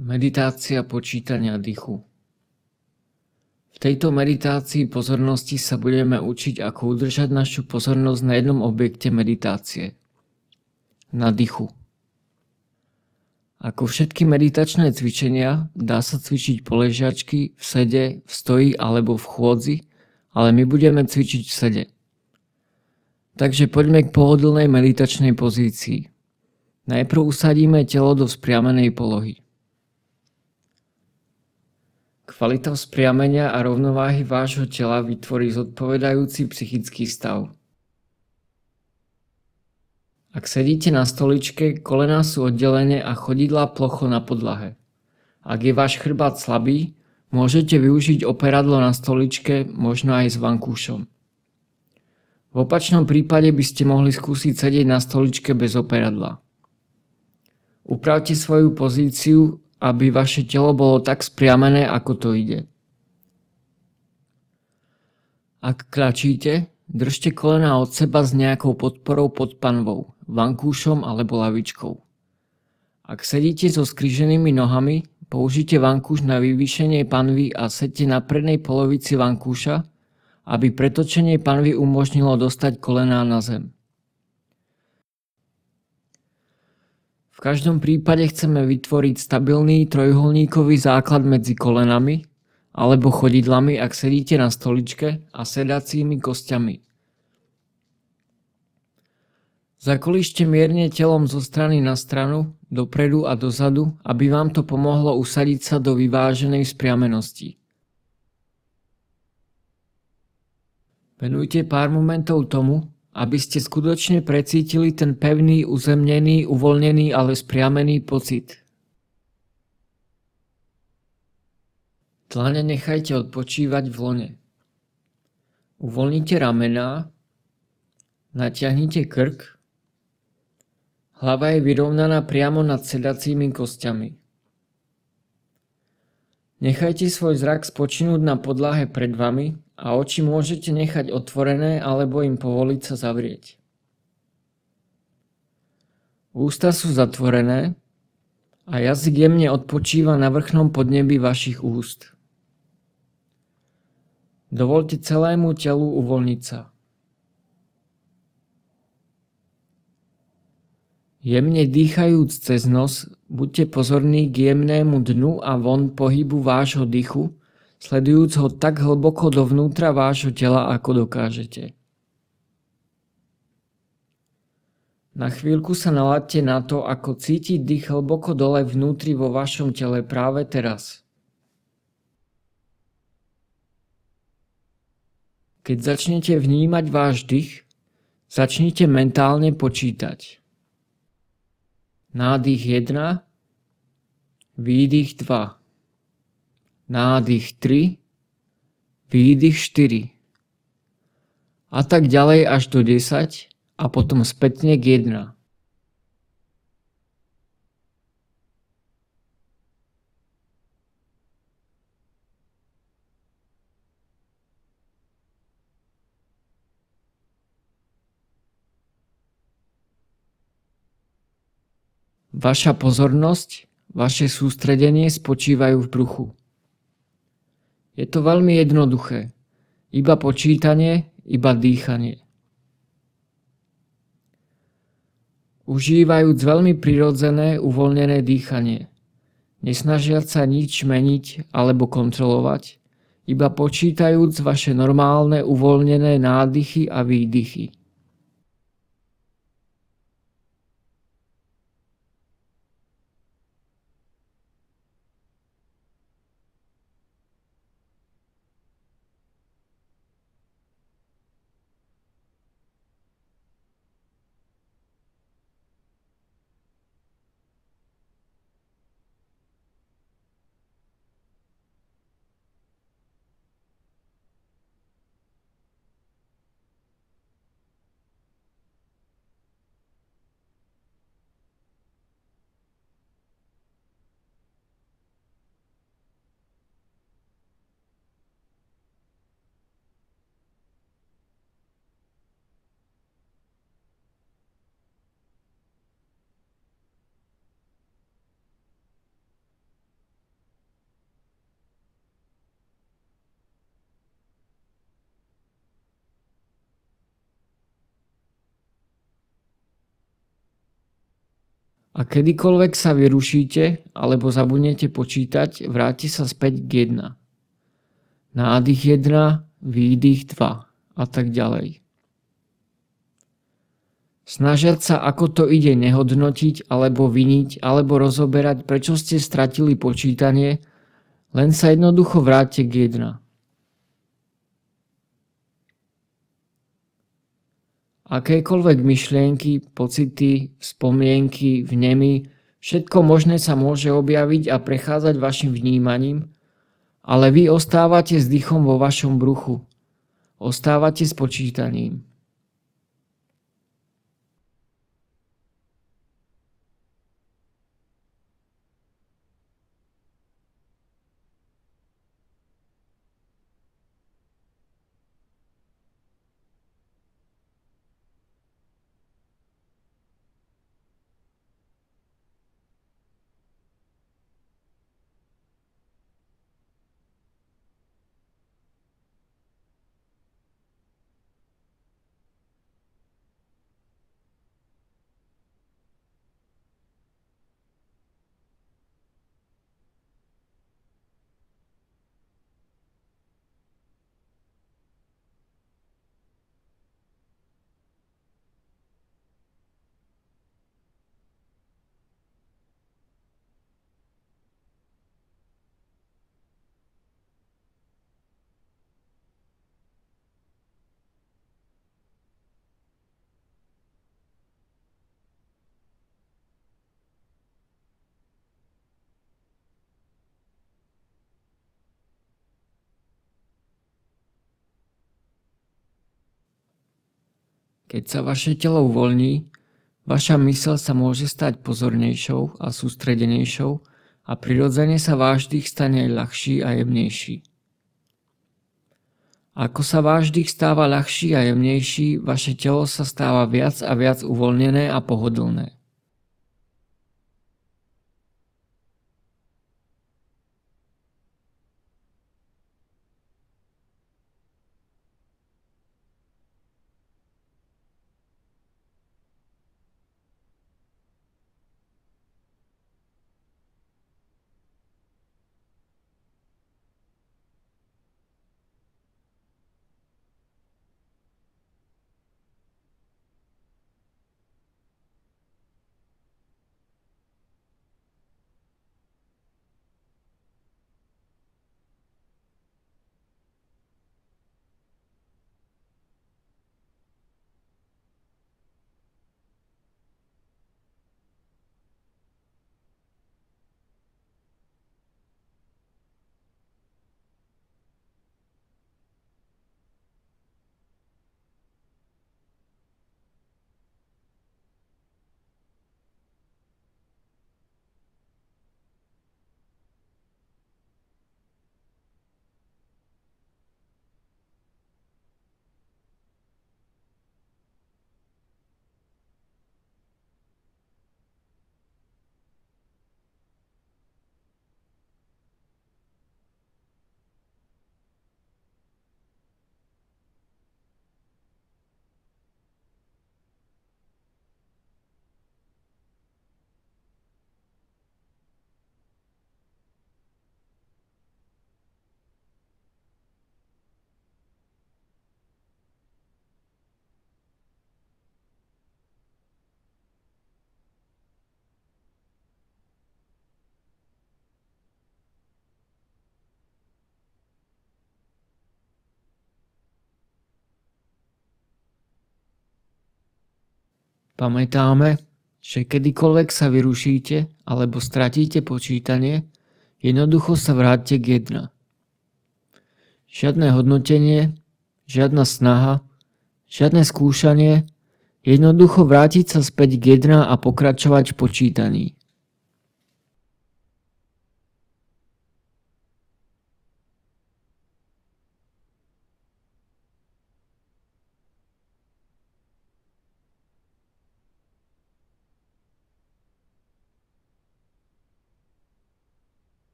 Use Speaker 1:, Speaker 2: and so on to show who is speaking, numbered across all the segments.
Speaker 1: Meditácia počítania dychu V tejto meditácii pozornosti sa budeme učiť, ako udržať našu pozornosť na jednom objekte meditácie. Na dychu. Ako všetky meditačné cvičenia, dá sa cvičiť po ležiačky, v sede, v stoji alebo v chôdzi, ale my budeme cvičiť v sede. Takže poďme k pohodlnej meditačnej pozícii. Najprv usadíme telo do vzpriamenej polohy. Kvalita vzpriamenia a rovnováhy vášho tela vytvorí zodpovedajúci psychický stav. Ak sedíte na stoličke, kolená sú oddelené a chodidlá plocho na podlahe. Ak je váš chrbát slabý, môžete využiť operadlo na stoličke, možno aj s vankúšom. V opačnom prípade by ste mohli skúsiť sedieť na stoličke bez operadla. Upravte svoju pozíciu aby vaše telo bolo tak spriamené, ako to ide. Ak klačíte, držte kolena od seba s nejakou podporou pod panvou, vankúšom alebo lavičkou. Ak sedíte so skriženými nohami, použite vankúš na vyvýšenie panvy a sedte na prednej polovici vankúša, aby pretočenie panvy umožnilo dostať kolená na zem. V každom prípade chceme vytvoriť stabilný trojuholníkový základ medzi kolenami alebo chodidlami, ak sedíte na stoličke a sedacími kostiami. Zakolíšte mierne telom zo strany na stranu, dopredu a dozadu, aby vám to pomohlo usadiť sa do vyváženej spriamenosti. Venujte pár momentov tomu, aby ste skutočne precítili ten pevný, uzemnený, uvoľnený, ale spriamený pocit. Tlane nechajte odpočívať v lone. Uvoľnite ramená, natiahnite krk, hlava je vyrovnaná priamo nad sedacími kostiami. Nechajte svoj zrak spočinúť na podlahe pred vami a oči môžete nechať otvorené alebo im povoliť sa zavrieť. Ústa sú zatvorené a jazyk jemne odpočíva na vrchnom podnebi vašich úst. Dovolte celému telu uvoľniť sa. Jemne dýchajúc cez nos, buďte pozorní k jemnému dnu a von pohybu vášho dychu, sledujúc ho tak hlboko dovnútra vášho tela, ako dokážete. Na chvíľku sa naladte na to, ako cítiť dých hlboko dole vnútri vo vašom tele práve teraz. Keď začnete vnímať váš dých, začnite mentálne počítať. Nádych 1, výdych 2, nádych 3, výdych 4 a tak ďalej až do 10 a potom spätne k 1. Vaša pozornosť, vaše sústredenie spočívajú v bruchu. Je to veľmi jednoduché. Iba počítanie, iba dýchanie. Užívajúc veľmi prirodzené, uvoľnené dýchanie. Nesnažiať sa nič meniť alebo kontrolovať, iba počítajúc vaše normálne uvoľnené nádychy a výdychy. A kedykoľvek sa vyrušíte alebo zabudnete počítať, vráti sa späť k 1. Nádych 1, výdych 2 a tak ďalej. Snažiať sa, ako to ide, nehodnotiť alebo viniť alebo rozoberať, prečo ste stratili počítanie, len sa jednoducho vráťte k 1. Akékoľvek myšlienky, pocity, spomienky, vnemy, všetko možné sa môže objaviť a prechádzať vašim vnímaním, ale vy ostávate s dýchom vo vašom bruchu. Ostávate s počítaním. Keď sa vaše telo uvoľní, vaša mysel sa môže stať pozornejšou a sústredenejšou a prirodzene sa váš dých stane ľahší a jemnejší. Ako sa váš dých stáva ľahší a jemnejší, vaše telo sa stáva viac a viac uvoľnené a pohodlné. Pamätáme, že kedykoľvek sa vyrušíte alebo stratíte počítanie, jednoducho sa vráťte k 1. Žiadne hodnotenie, žiadna snaha, žiadne skúšanie, jednoducho vrátiť sa späť k 1 a pokračovať v počítaní.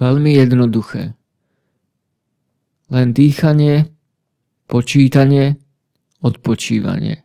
Speaker 1: Veľmi jednoduché. Len dýchanie, počítanie, odpočívanie.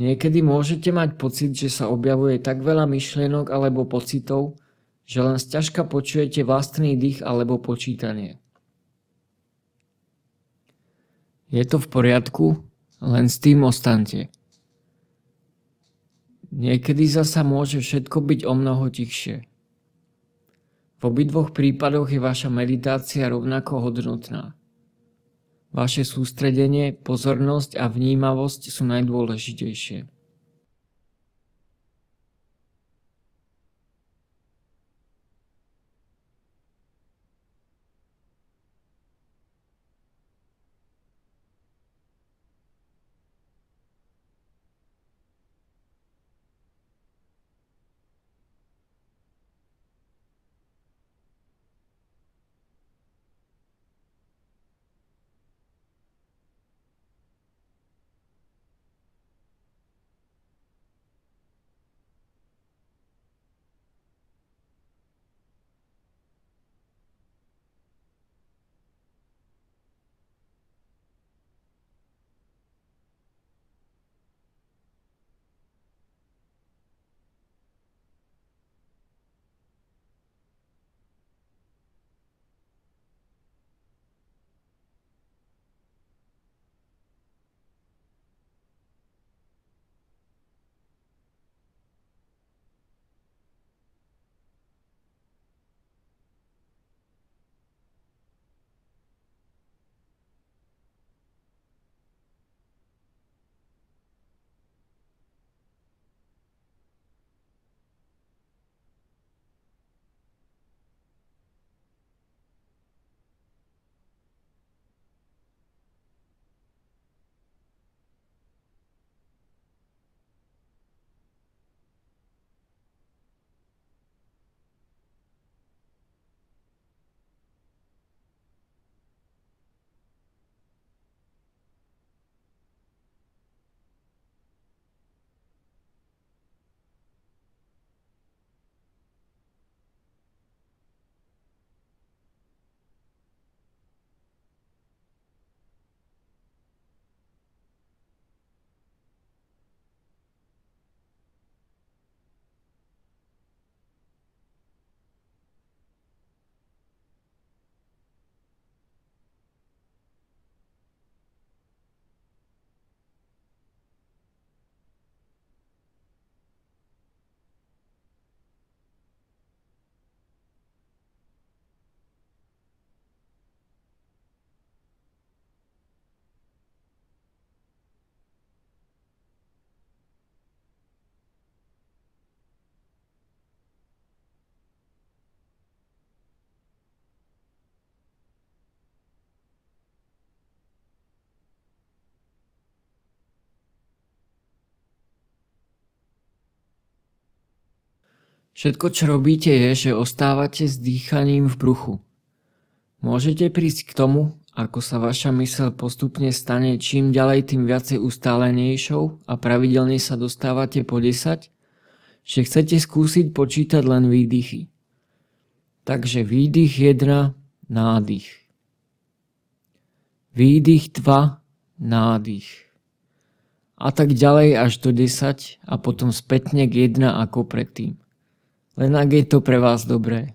Speaker 1: Niekedy môžete mať pocit, že sa objavuje tak veľa myšlienok alebo pocitov, že len sťažka počujete vlastný dých alebo počítanie. Je to v poriadku, len s tým ostante. Niekedy zasa môže všetko byť o mnoho tichšie. V obidvoch prípadoch je vaša meditácia rovnako hodnotná. Vaše sústredenie, pozornosť a vnímavosť sú najdôležitejšie. Všetko, čo robíte, je, že ostávate s dýchaním v bruchu. Môžete prísť k tomu, ako sa vaša mysel postupne stane čím ďalej tým viacej ustálenejšou a pravidelne sa dostávate po 10, že chcete skúsiť počítať len výdychy. Takže výdych 1, nádych. Výdych 2, nádych. A tak ďalej až do 10 a potom spätne k 1 ako predtým. Len ak je to pre vás dobré.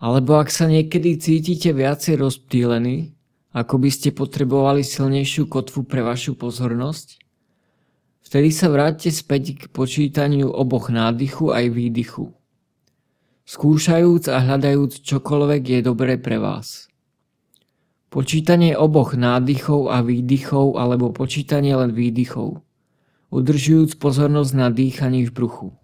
Speaker 1: Alebo ak sa niekedy cítite viacej rozptýlení, ako by ste potrebovali silnejšiu kotvu pre vašu pozornosť, vtedy sa vráťte späť k počítaniu oboch nádychu aj výdychu. Skúšajúc a hľadajúc čokoľvek je dobré pre vás. Počítanie oboch nádychov a výdychov alebo počítanie len výdychov, udržujúc pozornosť na dýchaní v bruchu.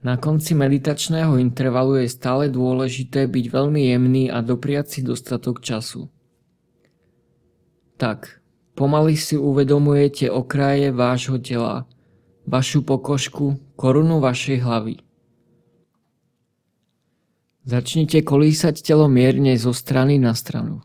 Speaker 1: Na konci meditačného intervalu je stále dôležité byť veľmi jemný a dopriať si dostatok času. Tak, pomaly si uvedomujete okraje vášho tela, vašu pokožku, korunu vašej hlavy. Začnite kolísať telo mierne zo strany na stranu.